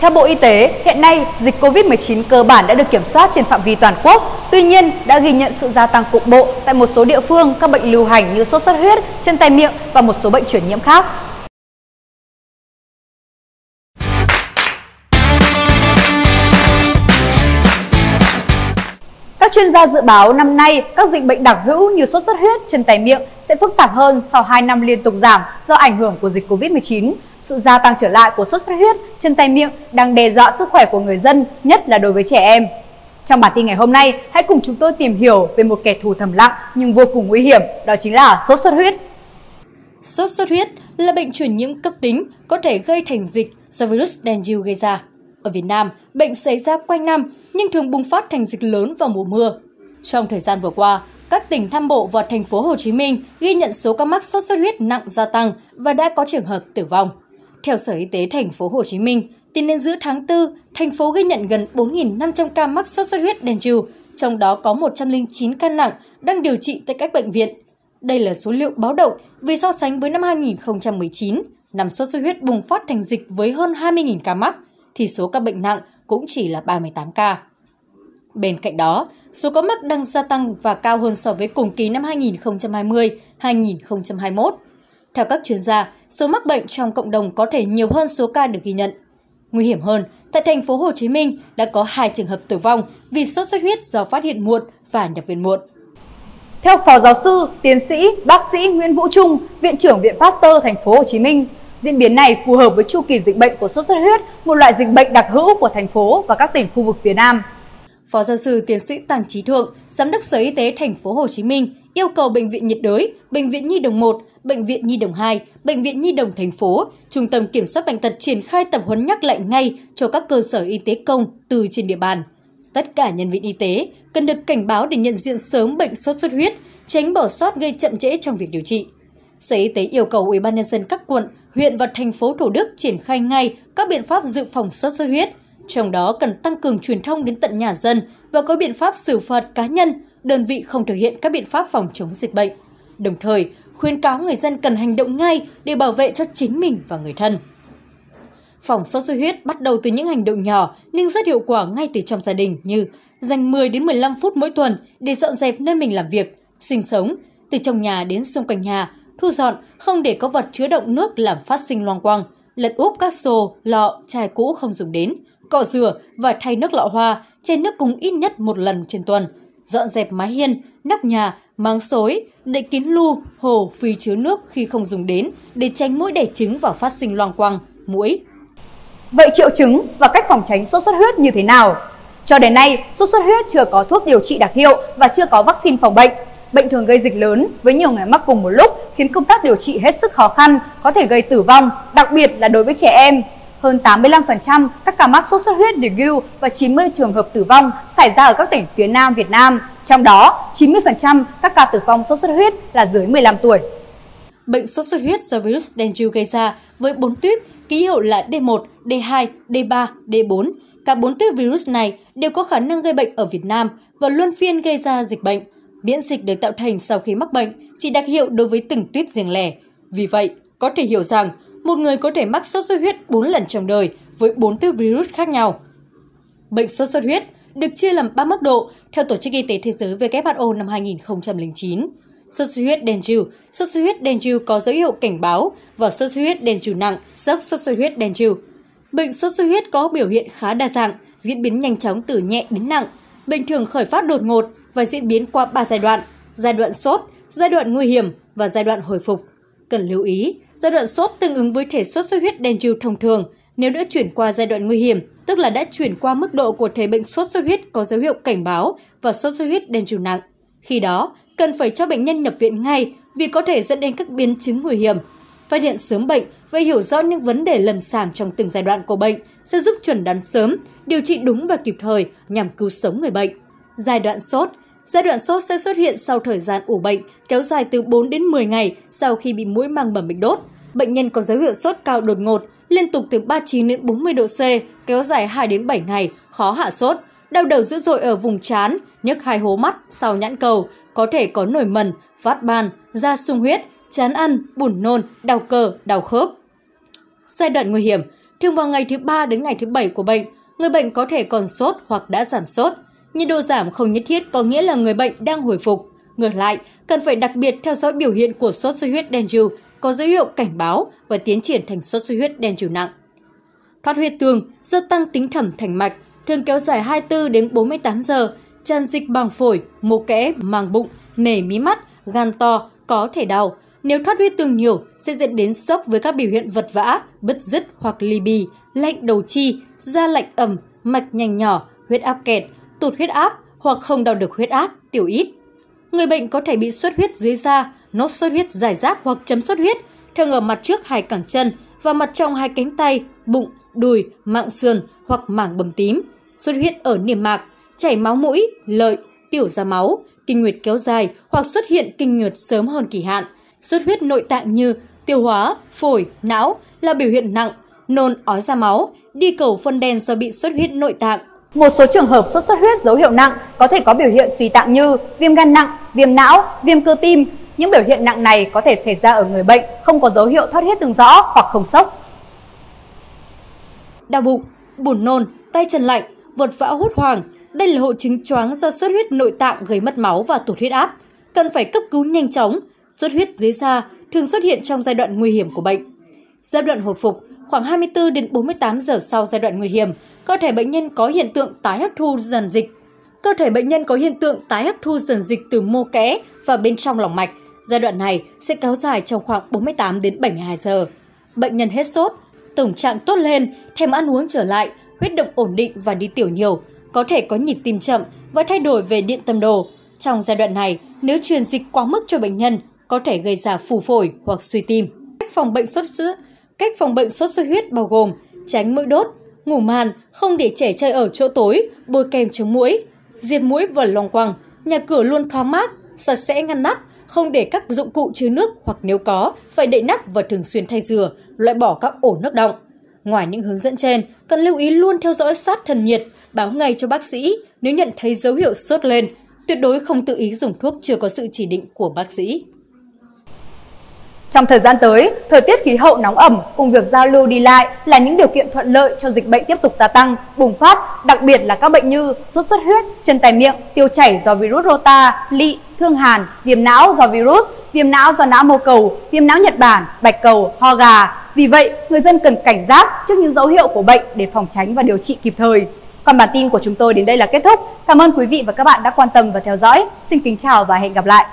Theo Bộ Y tế, hiện nay dịch COVID-19 cơ bản đã được kiểm soát trên phạm vi toàn quốc. Tuy nhiên, đã ghi nhận sự gia tăng cục bộ tại một số địa phương các bệnh lưu hành như sốt xuất huyết, chân tay miệng và một số bệnh truyền nhiễm khác. Các chuyên gia dự báo năm nay các dịch bệnh đặc hữu như sốt xuất huyết, chân tay miệng sẽ phức tạp hơn sau 2 năm liên tục giảm do ảnh hưởng của dịch Covid-19. Sự gia tăng trở lại của sốt xuất huyết, chân tay miệng đang đe dọa sức khỏe của người dân, nhất là đối với trẻ em. Trong bản tin ngày hôm nay, hãy cùng chúng tôi tìm hiểu về một kẻ thù thầm lặng nhưng vô cùng nguy hiểm, đó chính là sốt xuất huyết. Sốt xuất huyết là bệnh truyền nhiễm cấp tính có thể gây thành dịch do virus dengue gây ra. Ở Việt Nam, bệnh xảy ra quanh năm nhưng thường bùng phát thành dịch lớn vào mùa mưa. Trong thời gian vừa qua, các tỉnh Nam Bộ và thành phố Hồ Chí Minh ghi nhận số ca mắc sốt xuất huyết nặng gia tăng và đã có trường hợp tử vong. Theo Sở Y tế thành phố Hồ Chí Minh, tính đến giữa tháng 4, thành phố ghi nhận gần 4.500 ca mắc sốt xuất huyết dengue, trong đó có 109 ca nặng đang điều trị tại các bệnh viện. Đây là số liệu báo động vì so sánh với năm 2019, năm sốt xuất huyết bùng phát thành dịch với hơn 20.000 ca mắc, thì số ca bệnh nặng cũng chỉ là 38 ca. Bên cạnh đó, số ca mắc đang gia tăng và cao hơn so với cùng kỳ năm 2020-2021. Theo các chuyên gia, số mắc bệnh trong cộng đồng có thể nhiều hơn số ca được ghi nhận. Nguy hiểm hơn, tại thành phố Hồ Chí Minh đã có hai trường hợp tử vong vì sốt xuất huyết do phát hiện muộn và nhập viện muộn. Theo Phó Giáo sư, Tiến sĩ, Bác sĩ Nguyễn Vũ Trung, Viện trưởng Viện Pasteur Thành phố Hồ Chí Minh, diễn biến này phù hợp với chu kỳ dịch bệnh của sốt xuất huyết, một loại dịch bệnh đặc hữu của thành phố và các tỉnh khu vực phía Nam. Phó giáo sư tiến sĩ Tàng Trí Thượng, Giám đốc Sở Y tế Thành phố Hồ Chí Minh yêu cầu bệnh viện nhiệt đới, bệnh viện Nhi đồng 1, bệnh viện Nhi đồng 2, bệnh viện Nhi đồng thành phố, Trung tâm Kiểm soát bệnh tật triển khai tập huấn nhắc lại ngay cho các cơ sở y tế công từ trên địa bàn. Tất cả nhân viên y tế cần được cảnh báo để nhận diện sớm bệnh sốt xuất huyết, tránh bỏ sót gây chậm trễ trong việc điều trị. Sở Y tế yêu cầu Ủy ban nhân dân các quận, huyện và thành phố Thủ Đức triển khai ngay các biện pháp dự phòng sốt xuất huyết, trong đó cần tăng cường truyền thông đến tận nhà dân và có biện pháp xử phạt cá nhân, đơn vị không thực hiện các biện pháp phòng chống dịch bệnh. Đồng thời, khuyến cáo người dân cần hành động ngay để bảo vệ cho chính mình và người thân. Phòng sốt xuất huyết bắt đầu từ những hành động nhỏ nhưng rất hiệu quả ngay từ trong gia đình như dành 10 đến 15 phút mỗi tuần để dọn dẹp nơi mình làm việc, sinh sống, từ trong nhà đến xung quanh nhà, thu dọn, không để có vật chứa động nước làm phát sinh loang quang, lật úp các xô, lọ, chai cũ không dùng đến, cọ rửa và thay nước lọ hoa, chén nước cùng ít nhất một lần trên tuần, dọn dẹp mái hiên, nóc nhà, máng xối, đậy kín lu, hồ, phi chứa nước khi không dùng đến để tránh mũi đẻ trứng và phát sinh loang quang, mũi. Vậy triệu chứng và cách phòng tránh sốt xuất huyết như thế nào? Cho đến nay, sốt xuất huyết chưa có thuốc điều trị đặc hiệu và chưa có vaccine phòng bệnh. Bệnh thường gây dịch lớn với nhiều người mắc cùng một lúc khiến công tác điều trị hết sức khó khăn, có thể gây tử vong, đặc biệt là đối với trẻ em. Hơn 85% các ca mắc sốt xuất huyết dengue và 90 trường hợp tử vong xảy ra ở các tỉnh phía Nam Việt Nam. Trong đó, 90% các ca tử vong sốt xuất huyết là dưới 15 tuổi. Bệnh sốt xuất huyết do virus dengue gây ra với 4 tuyếp, ký hiệu là D1, D2, D3, D4. Cả 4 tuyếp virus này đều có khả năng gây bệnh ở Việt Nam và luân phiên gây ra dịch bệnh. Miễn dịch được tạo thành sau khi mắc bệnh chỉ đặc hiệu đối với từng tuyếp riêng lẻ. Vì vậy, có thể hiểu rằng một người có thể mắc sốt xuất huyết 4 lần trong đời với 4 thứ virus khác nhau. Bệnh sốt xuất huyết được chia làm 3 mức độ theo Tổ chức Y tế Thế giới WHO năm 2009. Sốt xuất huyết dengue, sốt xuất huyết dengue có dấu hiệu cảnh báo và sốt xuất huyết dengue nặng, sốc sốt xuất huyết dengue. Bệnh sốt xuất huyết có biểu hiện khá đa dạng, diễn biến nhanh chóng từ nhẹ đến nặng. Bệnh thường khởi phát đột ngột và diễn biến qua 3 giai đoạn, giai đoạn sốt, giai đoạn nguy hiểm và giai đoạn hồi phục. Cần lưu ý, giai đoạn sốt tương ứng với thể sốt xuất huyết dengue thông thường. Nếu đã chuyển qua giai đoạn nguy hiểm, tức là đã chuyển qua mức độ của thể bệnh sốt xuất huyết có dấu hiệu cảnh báo và sốt xuất huyết dengue nặng. Khi đó, cần phải cho bệnh nhân nhập viện ngay vì có thể dẫn đến các biến chứng nguy hiểm. Phát hiện sớm bệnh và hiểu rõ những vấn đề lâm sàng trong từng giai đoạn của bệnh sẽ giúp chuẩn đoán sớm, điều trị đúng và kịp thời nhằm cứu sống người bệnh. Giai đoạn sốt Giai đoạn sốt sẽ xuất hiện sau thời gian ủ bệnh, kéo dài từ 4 đến 10 ngày sau khi bị mũi mang mầm bệnh đốt. Bệnh nhân có dấu hiệu sốt cao đột ngột, liên tục từ 39 đến 40 độ C, kéo dài 2 đến 7 ngày, khó hạ sốt, đau đầu dữ dội ở vùng trán, nhức hai hố mắt sau nhãn cầu, có thể có nổi mẩn, phát ban, da sung huyết, chán ăn, buồn nôn, đau cơ, đau khớp. Giai đoạn nguy hiểm Thường vào ngày thứ 3 đến ngày thứ 7 của bệnh, người bệnh có thể còn sốt hoặc đã giảm sốt. Nhiệt độ giảm không nhất thiết có nghĩa là người bệnh đang hồi phục. Ngược lại, cần phải đặc biệt theo dõi biểu hiện của sốt xuất huyết đen trừ có dấu hiệu cảnh báo và tiến triển thành sốt xuất huyết đen trừ nặng. Thoát huyết tương do tăng tính thẩm thành mạch, thường kéo dài 24 đến 48 giờ, tràn dịch bằng phổi, mô kẽ, màng bụng, nể mí mắt, gan to, có thể đau. Nếu thoát huyết tương nhiều sẽ dẫn đến sốc với các biểu hiện vật vã, bứt rứt hoặc ly bì, lạnh đầu chi, da lạnh ẩm, mạch nhanh nhỏ, huyết áp kẹt, tụt huyết áp hoặc không đo được huyết áp, tiểu ít. Người bệnh có thể bị xuất huyết dưới da, nốt xuất huyết giải rác hoặc chấm xuất huyết, thường ở mặt trước hai cẳng chân và mặt trong hai cánh tay, bụng, đùi, mạng sườn hoặc mảng bầm tím, xuất huyết ở niêm mạc, chảy máu mũi, lợi, tiểu ra máu, kinh nguyệt kéo dài hoặc xuất hiện kinh nguyệt sớm hơn kỳ hạn. Xuất huyết nội tạng như tiêu hóa, phổi, não là biểu hiện nặng, nôn ói ra máu, đi cầu phân đen do bị xuất huyết nội tạng. Một số trường hợp sốt xuất huyết dấu hiệu nặng có thể có biểu hiện suy tạng như viêm gan nặng, viêm não, viêm cơ tim. Những biểu hiện nặng này có thể xảy ra ở người bệnh không có dấu hiệu thoát huyết tương rõ hoặc không sốc. Đau bụng, buồn nôn, tay chân lạnh, vật vã hốt hoảng. Đây là hội chứng choáng do xuất huyết nội tạng gây mất máu và tụt huyết áp. Cần phải cấp cứu nhanh chóng. Xuất huyết dưới da thường xuất hiện trong giai đoạn nguy hiểm của bệnh. Giai đoạn hồi phục khoảng 24 đến 48 giờ sau giai đoạn nguy hiểm, cơ thể bệnh nhân có hiện tượng tái hấp thu dần dịch. Cơ thể bệnh nhân có hiện tượng tái hấp thu dần dịch từ mô kẽ và bên trong lòng mạch. Giai đoạn này sẽ kéo dài trong khoảng 48 đến 72 giờ. Bệnh nhân hết sốt, tổng trạng tốt lên, thèm ăn uống trở lại, huyết động ổn định và đi tiểu nhiều, có thể có nhịp tim chậm và thay đổi về điện tâm đồ. Trong giai đoạn này, nếu truyền dịch quá mức cho bệnh nhân, có thể gây ra phù phổi hoặc suy tim. Cách phòng bệnh sốt xuất Cách phòng bệnh sốt xuất huyết bao gồm tránh mũi đốt, ngủ màn, không để trẻ chơi ở chỗ tối, bôi kem chống mũi, diệt mũi và loang quăng, nhà cửa luôn thoáng mát, sạch sẽ ngăn nắp, không để các dụng cụ chứa nước hoặc nếu có, phải đậy nắp và thường xuyên thay rửa, loại bỏ các ổ nước động. Ngoài những hướng dẫn trên, cần lưu ý luôn theo dõi sát thân nhiệt, báo ngay cho bác sĩ nếu nhận thấy dấu hiệu sốt lên, tuyệt đối không tự ý dùng thuốc chưa có sự chỉ định của bác sĩ. Trong thời gian tới, thời tiết khí hậu nóng ẩm cùng việc giao lưu đi lại là những điều kiện thuận lợi cho dịch bệnh tiếp tục gia tăng, bùng phát, đặc biệt là các bệnh như sốt xuất huyết, chân tay miệng, tiêu chảy do virus rota, lị, thương hàn, viêm não do virus, viêm não do não mô cầu, viêm não Nhật Bản, bạch cầu, ho gà. Vì vậy, người dân cần cảnh giác trước những dấu hiệu của bệnh để phòng tránh và điều trị kịp thời. Còn bản tin của chúng tôi đến đây là kết thúc. Cảm ơn quý vị và các bạn đã quan tâm và theo dõi. Xin kính chào và hẹn gặp lại.